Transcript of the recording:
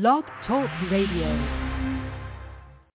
Blog Talk Radio.